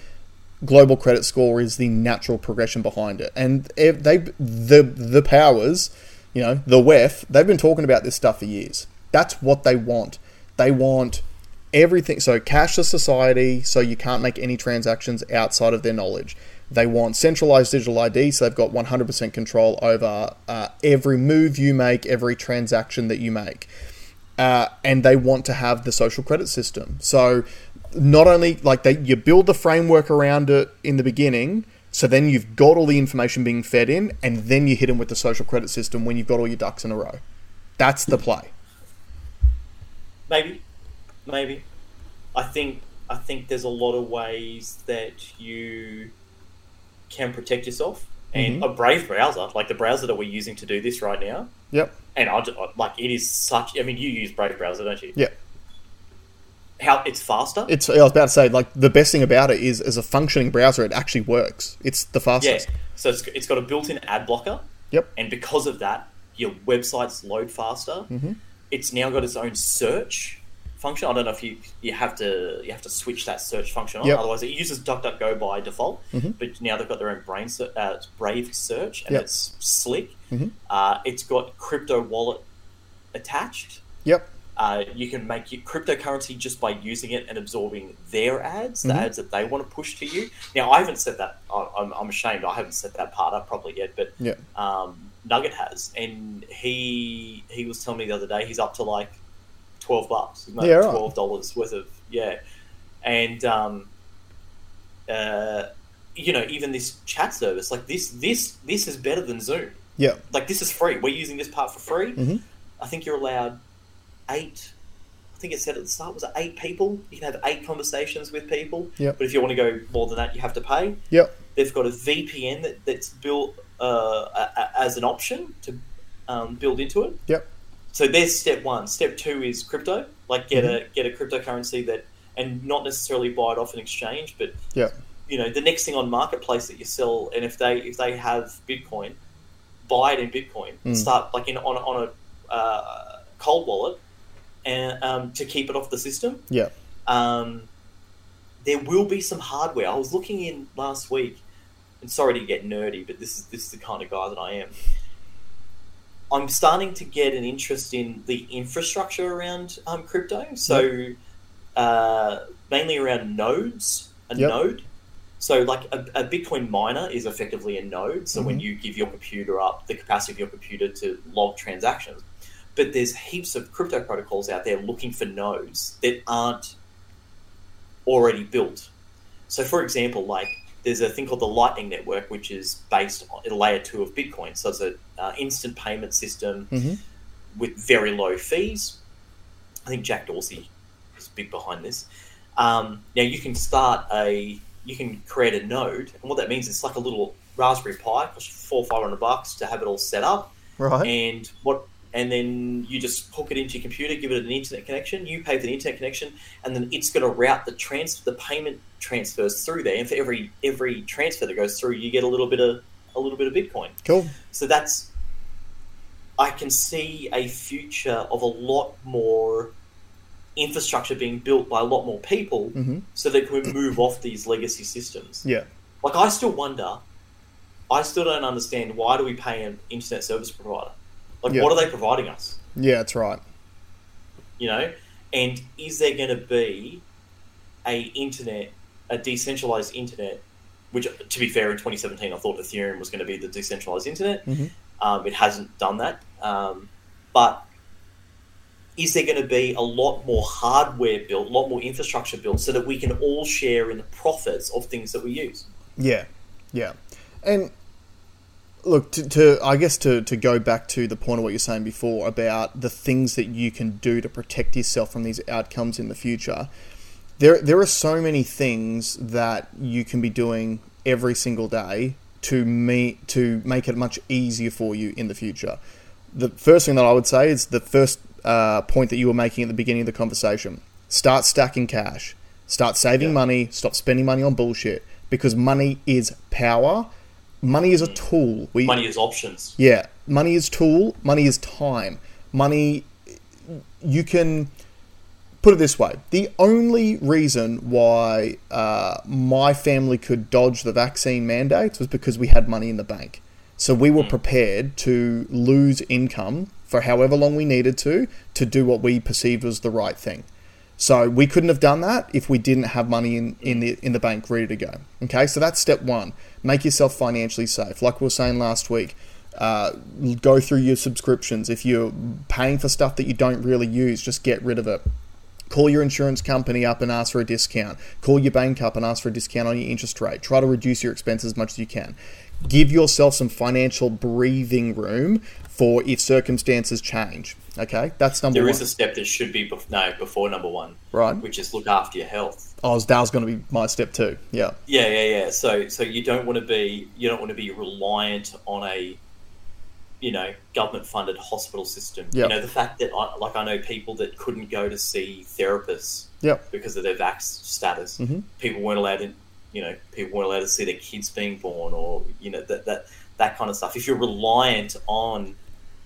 global credit score is the natural progression behind it. And they, the the powers, you know, the WEF, they've been talking about this stuff for years. That's what they want. They want everything. So cashless society, so you can't make any transactions outside of their knowledge. They want centralized digital ID, so they've got 100% control over uh, every move you make, every transaction that you make uh, and they want to have the social credit system. So not only like they you build the framework around it in the beginning, so then you've got all the information being fed in, and then you hit them with the social credit system when you've got all your ducks in a row. That's the play. Maybe, maybe. I think I think there's a lot of ways that you can protect yourself, and a Brave browser, like the browser that we're using to do this right now, Yep. and I just, like it is such. I mean, you use Brave browser, don't you? Yeah. How it's faster. It's. I was about to say like the best thing about it is as a functioning browser, it actually works. It's the yeah. fastest. So it's, it's got a built-in ad blocker, Yep. and because of that, your websites load faster. Mhm. It's now got its own search function. I don't know if you you have to you have to switch that search function on. Yep. Otherwise, it uses DuckDuckGo by default. Mhm. But now they've got their own brain ser- uh, Brave search, and Yep. it's slick. Mhm. Uh, it's got crypto wallet attached. Yep. Uh, you can make your cryptocurrency just by using it and absorbing their ads, the Mhm. ads that they want to push to you. Now, I haven't set that. I'm, I'm ashamed. I haven't set that part up properly yet, but Yeah. um, Nugget has, and he he was telling me the other day he's up to like twelve bucks. He's made Yeah, right. twelve dollars worth of yeah, and um, uh, you know even this chat service like this this this is better than Zoom. Yeah. Like this is free. We're using this part for free. Mhm. I think you're allowed eight. I think it said at the start was it eight people. You can have eight conversations with people. Yep. But if you want to go more than that, you have to pay. Yep. They've got a VPN that, that's built uh, a, a, as an option to um, build into it. Yep. So there's step one. Step two is crypto. Like get Mm-hmm. a get a cryptocurrency that, and not necessarily buy it off an exchange, but Yep. you know the next thing on marketplace that you sell, and if they if they have Bitcoin, buy it in Bitcoin and Mm. start like in on a- on a uh, cold wallet and um, to keep it off the system. Yeah. Um, there will be some hardware. I was looking in last week, and sorry to get nerdy, but this is this is the kind of guy that I am. I'm starting to get an interest in the infrastructure around um, crypto. So, uh, mainly around nodes, a Yep. node. So, like a, a Bitcoin miner is effectively a node. So, when Mhm. you give your computer up the capacity of your computer to log transactions, but there's heaps of crypto protocols out there looking for nodes that aren't already built. So, for example, like there's a thing called the Lightning Network, which is based on a layer two of Bitcoin. So it's an uh, instant payment system hmm with very low fees. I think Jack Dorsey is big behind this. Um, now you can start a, you can create a node, and what that means is it's like a little Raspberry Pi, costs four five hundred bucks to have it all set up, Right. and what, and then you just hook it into your computer, give it an internet connection. You pay for the internet connection, and then it's going to route the trans, the payment transfers through there, and for every every transfer that goes through, you get a little bit of a little bit of Bitcoin. cool. So that's I can see a future of a lot more infrastructure being built by a lot more people hmm so that we can move off these legacy systems. Yeah. Like I still wonder I still don't understand why do we pay an internet service provider? Like Yeah. what are they providing us? Yeah, that's right. You know? And is there gonna be a internet a decentralized internet which to be fair in 2017 I thought Ethereum was going to be the decentralized internet. Mhm. Um, it hasn't done that. Um, but is there going to be a lot more hardware built, a lot more infrastructure built, so that we can all share in the profits of things that we use? Yeah, yeah, and look to, to I guess to to go back to the point of what you're saying before about the things that you can do to protect yourself from these outcomes in the future. There there are so many things that you can be doing every single day to me to make it much easier for you in the future. The first thing that I would say is the first uh, point that you were making at the beginning of the conversation. Start stacking cash. Start saving Yeah. money. Stop spending money on bullshit because money is power. Money is a tool. We Money is options. yeah, money is tool. Money is time. Money, you can put it this way: the only reason why uh, my family could dodge the vaccine mandates was because we had money in the bank. So we were prepared to lose income for however long we needed to to do what we perceived was the right thing. So we couldn't have done that if we didn't have money in, in the in the bank ready to go. Okay, so that's step one. Make yourself financially safe. Like we were saying last week, uh, go through your subscriptions. If you're paying for stuff that you don't really use, just get rid of it. Call your insurance company up and ask for a discount. Call your bank up and ask for a discount on your interest rate. Try to reduce your expenses as much as you can. Give yourself some financial breathing room for if circumstances change. Okay, that's number There one. is a step that should be bef- no before number one, right. which is look after your health. Oh, that was going to be my step two. Yeah. Yeah, yeah, yeah. So, so you don't want to be you don't want to be reliant on a you know government-funded hospital system. Yep. You know the fact that I, like I know people that couldn't go to see therapists Yep. because of their vax status. Mhm. People weren't allowed to, you know, people weren't allowed to see their kids being born, or you know that that that kind of stuff. If you're reliant on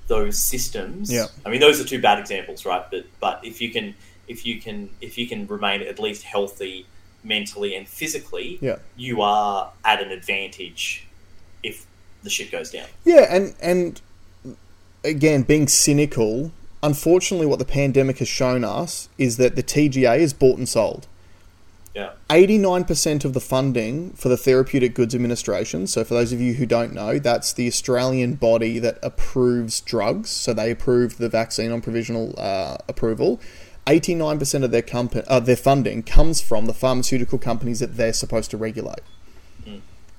those systems, Yeah. I mean, those are two bad examples, right? But but if you can if you can if you can remain at least healthy mentally and physically, Yeah. you are at an advantage if the shit goes down. Yeah, and and again, being cynical, unfortunately, what the pandemic has shown us is that the TGA is bought and sold. Yeah. 89% of the funding for the Therapeutic Goods Administration, so for those of you who don't know, that's the Australian body that approves drugs. So they approved the vaccine on provisional uh, approval. 89% of their, compa- uh, their funding comes from the pharmaceutical companies that they're supposed to regulate.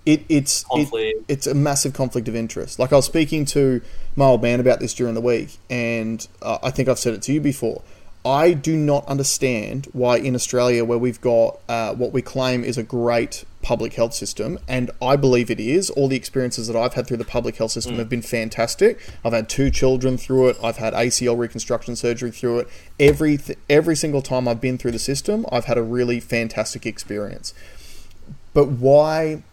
It, it's, it, it's a massive conflict of interest. Like I was speaking to my old man about this during the week, and uh, I think I've said it to you before. I do not understand why in Australia, where we've got uh, what we claim is a great public health system, and I believe it is. All the experiences that I've had through the public health system have been fantastic. I've had two children through it. I've had ACL reconstruction surgery through it. Every th- every single time I've been through the system, I've had a really fantastic experience. But why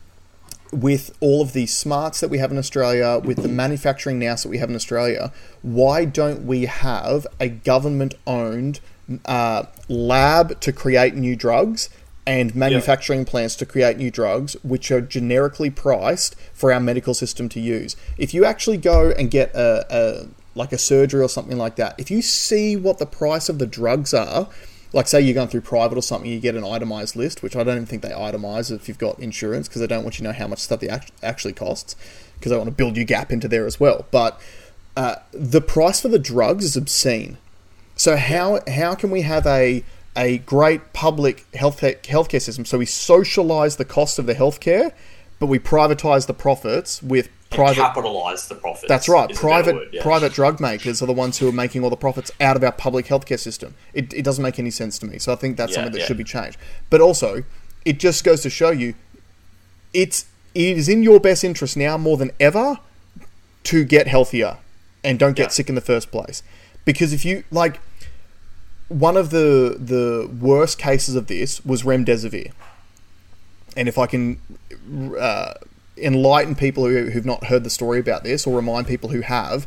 with all of the smarts that we have in Australia, with the manufacturing now that we have in Australia, why don't we have a government owned uh, lab to create new drugs and manufacturing plants to create new drugs, which are generically priced for our medical system to use? If you actually go and get a, a like a surgery or something like that, if you see what the price of the drugs are, like say you're going through private or something, you get an itemized list, which I don't even think they itemize if you've got insurance because they don't want you to know how much stuff act- actually costs because they want to build you gap into there as well. But uh, the price for the drugs is obscene. So how how can we have a a great public health healthcare system? So we socialize the cost of the healthcare, but we privatize the profits with private capitalize the profits. that's right. is a better Private word, yeah. private drug makers are the ones who are making all the profits out of our public healthcare system. It, it doesn't make any sense to me. So I think that's Yeah, something that yeah. should be changed. But also, it just goes to show you, it's it is in your best interest now more than ever to get healthier and don't get sick in the first place. Because if you like, one of the the worst cases of this was remdesivir. And if I can uh, enlighten people who, who've not heard the story about this, or remind people who have,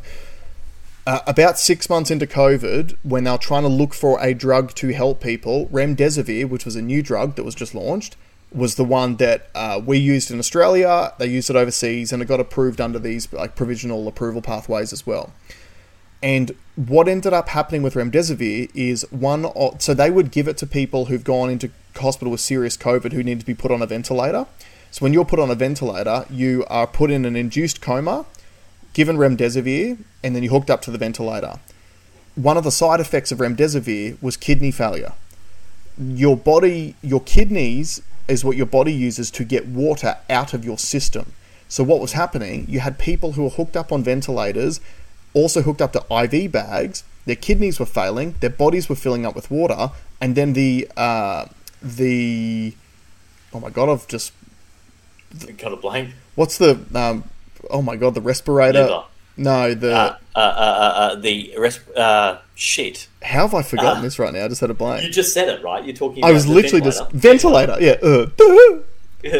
uh, about six months into COVID, when they were trying to look for a drug to help people, remdesivir, which was a new drug that was just launched, was the one that uh, we used in Australia. They used it overseas, and it got approved under these like provisional approval pathways as well. And what ended up happening with remdesivir is one. So they would give it to people who've gone into hospital with serious COVID who need to be put on a ventilator. So when you're put on a ventilator, you are put in an induced coma, given remdesivir, and then you're hooked up to the ventilator. One of the side effects of remdesivir was kidney failure. Your body, your kidneys, is what your body uses to get water out of your system. So what was happening? You had people who were hooked up on ventilators, also hooked up to IV bags. Their kidneys were failing, their bodies were filling up with water, and then the uh, the oh my god, I've just kind a blank. what's the um, oh my god, the respirator? Liver. No, the Uh, uh, uh, uh, uh, the rest. Uh, shit. how have I forgotten this right now? I just had a blank. You just said it right. You're talking. I was literally just ventilator. Yeah,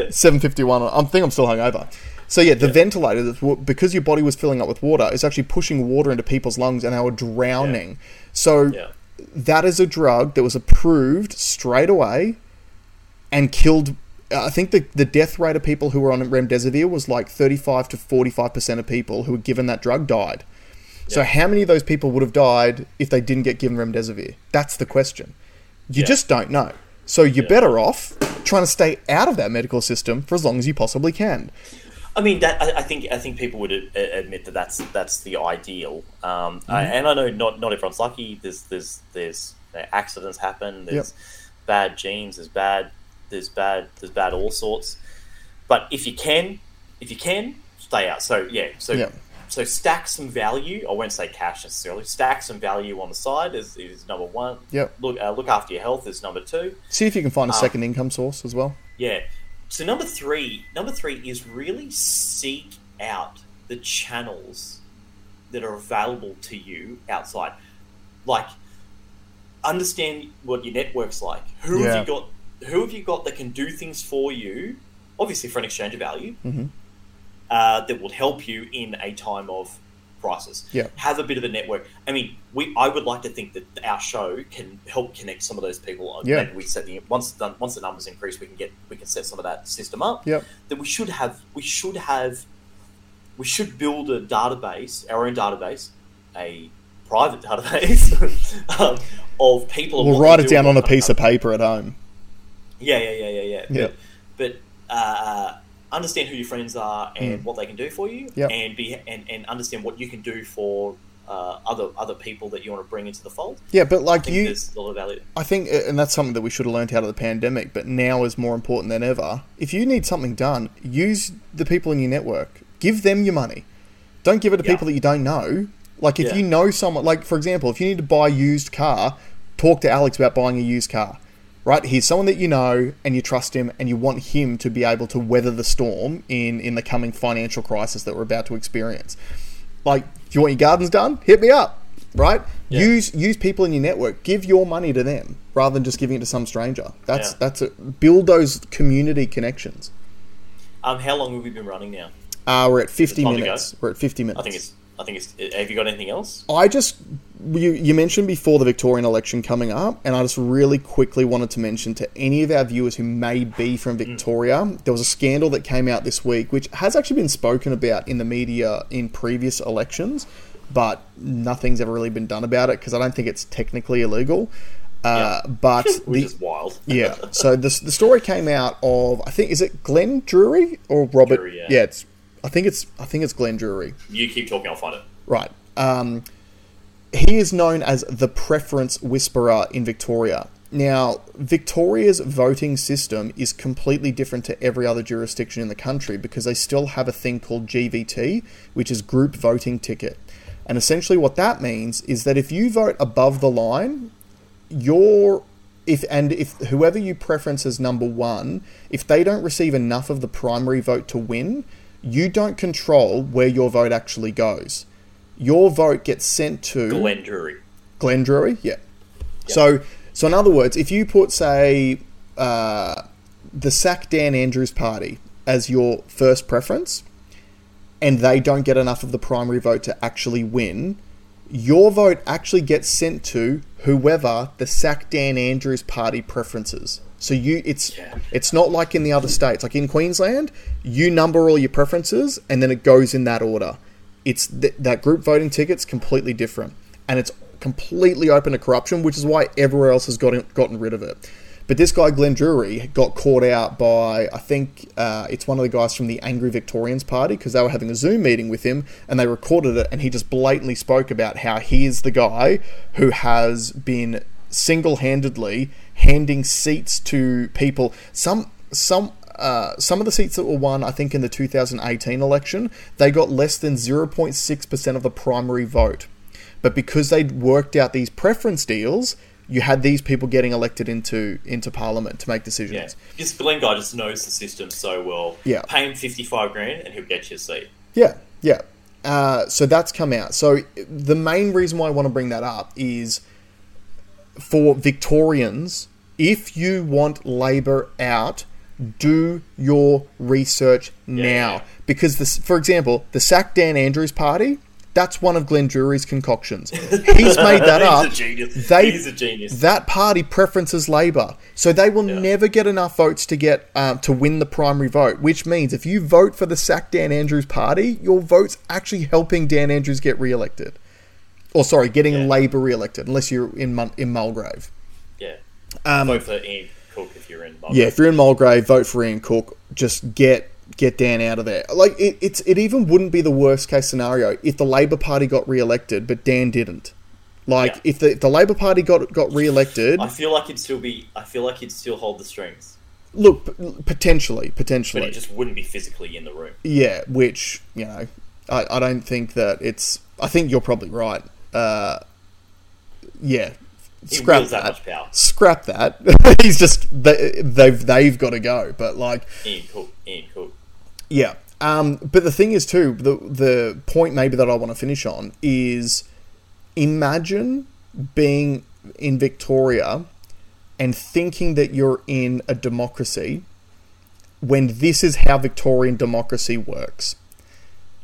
<laughs> seven fifty one. I think I'm still hungover. So yeah, the ventilator, because your body was filling up with water, is actually pushing water into people's lungs, and they were drowning. So yeah. that is a drug that was approved straight away and killed. I think the, the death rate of people who were on remdesivir was like 35 to 45% of people who were given that drug died. So, how many of those people would have died if they didn't get given remdesivir? That's the question. You Yeah. just don't know. So, you're better off trying to stay out of that medical system for as long as you possibly can. I mean, that I, I think I think people would a- admit that that's that's the ideal. Um, Mm-hmm. and I know not not everyone's lucky. There's there's there's you know, accidents happen. There's bad genes. There's bad. There's bad. There's bad all sorts. But if you can, if you can, stay out. So yeah. So Yeah. so stack some value. I won't say cash necessarily. Stack some value on the side is, is number one. Yep. Look uh, look after your health is number two. See if you can find a Ah. second income source as well. Yeah. So number three, number three is really seek out the channels that are available to you outside. Like, understand what your network's like. Who Yeah. have you got? Who have you got that can do things for you? Obviously, for an exchange of value, Mhm. uh, that will help you in a time of crisis. Yeah. Have a bit of a network. I mean, we. I would like to think that our show can help connect some of those people. Yeah. Maybe we set the once the, once the numbers increase, we can get we can set some of that system up. Yep. That we should have. We should have. We should build a database, our own database, a private <laughs> database um, of people. We'll write it down on a piece of paper at home. Yeah, yeah, yeah, yeah, yeah. Yeah. But, but uh, understand who your friends are and Mm. what they can do for you, Yep. and be and, and understand what you can do for uh, other other people that you want to bring into the fold. Yeah, but like think you, there's a lot of value. I think, and that's something that we should have learned out of the pandemic, but now is more important than ever. If you need something done, use the people in your network. Give them your money. Don't give it to Yeah. people that you don't know. Like if Yeah. you know someone, like for example, if you need to buy a used car, talk to Alex about buying a used car. Right? He's someone that you know and you trust him and you want him to be able to weather the storm in in the coming financial crisis that we're about to experience. Like, if you want your gardens done, hit me up. Right? Yeah. Use use people in your network. Give your money to them rather than just giving it to some stranger. That's Yeah. that's a, build those community connections. Um, how long have we been running now? Uh, we're at 50 minutes. We're at 50 minutes. I think it's. I think it's. Have you got anything else? I just you you mentioned before the Victorian election coming up, and I just really quickly wanted to mention to any of our viewers who may be from Victoria, there was a scandal that came out this week, which has actually been spoken about in the media in previous elections, but nothing's ever really been done about it because I don't think it's technically illegal. Uh, But <laughs> Which the, is wild. <laughs> yeah. <laughs> So the the story came out of I think is it Glenn Druery or Robert? Druery, yeah. it's I think it's I think it's Glenn Druery. You keep talking. I'll find it. Right. Um, he is known as the preference whisperer in Victoria. Now, Victoria's voting system is completely different to every other jurisdiction in the country because they still have a thing called GVT, which is group voting ticket. And essentially, what that means is that if you vote above the line, your if and if whoever you preference as number one, if they don't receive enough of the primary vote to win, you don't control where your vote actually goes. Your vote gets sent to Glenn Druery. Glenn Druery, yeah. So, so in other words, if you put, say, uh, the Sack Dan Andrews Party as your first preference, and they don't get enough of the primary vote to actually win, your vote actually gets sent to whoever the Sack Dan Andrews Party preferences. So you, it's Yeah. it's not like in the other states, like in Queensland, you number all your preferences and then it goes in that order. It's th- that group voting ticket's completely different, and it's completely open to corruption, which is why everywhere else has gotten gotten rid of it. But this guy Glenn Druery got caught out by I think uh, it's one of the guys from the Angry Victorians Party because they were having a Zoom meeting with him and they recorded it and he just blatantly spoke about how he is the guy who has been single-handedly handing seats to people. Some some uh, some of the seats that were won, I think, in the 2018 election, they got less than 0.6% of the primary vote. But because they'd worked out these preference deals, you had these people getting elected into into parliament to make Yeah. decisions. This Glenn guy just knows the system so well. Yeah. Pay him fifty five grand and he'll get you a seat. Yeah, yeah. Uh, so that's come out. So the main reason why I want to bring that up is for Victorians, if you want Labor out, do your research now. yeah. Because, this, for example, the Sack Dan Andrews Party, that's one of Glenn Druery's concoctions. <laughs> He's made that He's up. a genius. They, He's a genius. That party preferences Labor, so they will Yeah. never get enough votes to get um, to win the primary vote. Which means if you vote for the sack Dan Andrews party, your vote's actually helping Dan Andrews get re-elected. Or sorry, getting Yeah. Labor re-elected, unless you're in in Mulgrave. yeah. Um, Vote for Ian Cook if you're in. yeah, if you're in Mulgrave, vote for Ian Cook. Just get get Dan out of there. Like it, it's it even wouldn't be the worst case scenario if the Labor Party got re-elected, but Dan didn't. Like Yeah. if the if the Labor Party got got re-elected, I feel like he'd still be. I feel like he'd still hold the strings, look p- potentially but potentially he just wouldn't be physically in the room. Yeah, which you know, I, I don't think that it's. I think you're probably right. Uh, yeah, scrap that. that much power. Scrap that. <laughs> He's just they, they've they've got to go. But like, Ian Cook. Ian Cook. yeah. Um, but the thing is too the the point maybe that I want to finish on is imagine being in Victoria and thinking that you're in a democracy when this is how Victorian democracy works.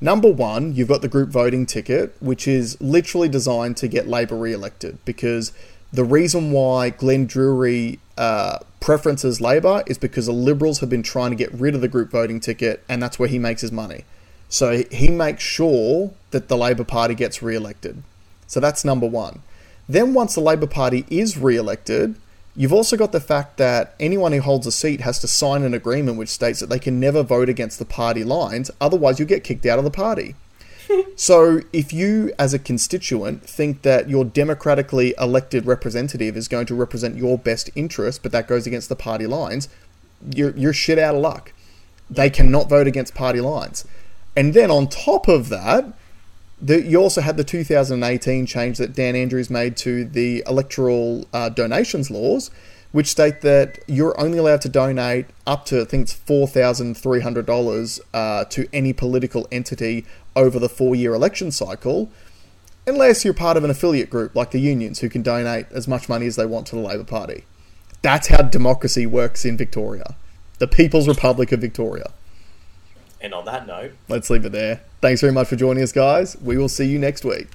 Number one, you've got the group voting ticket, which is literally designed to get Labor re elected because the reason why Glenn Druery uh, preferences Labor is because the Liberals have been trying to get rid of the group voting ticket, and that's where he makes his money. So he makes sure that the Labor Party gets re elected. So that's number one. Then, once the Labor Party is re elected, you've also got the fact that anyone who holds a seat has to sign an agreement which states that they can never vote against the party lines, otherwise, you'll get kicked out of the party. <laughs> So, if you, as a constituent, think that your democratically elected representative is going to represent your best interest, but that goes against the party lines, you're, you're shit out of luck. They cannot vote against party lines. And then on top of that, the, you also had the 2018 change that Dan Andrews made to the electoral uh, donations laws, which state that you're only allowed to donate up to I think it's four thousand three hundred dollars uh, to any political entity over the four-year election cycle, unless you're part of an affiliate group like the unions, who can donate as much money as they want to the Labor Party. That's how democracy works in Victoria, the People's Republic of Victoria. And on that note, let's leave it there. Thanks very much for joining us, guys. We will see you next week.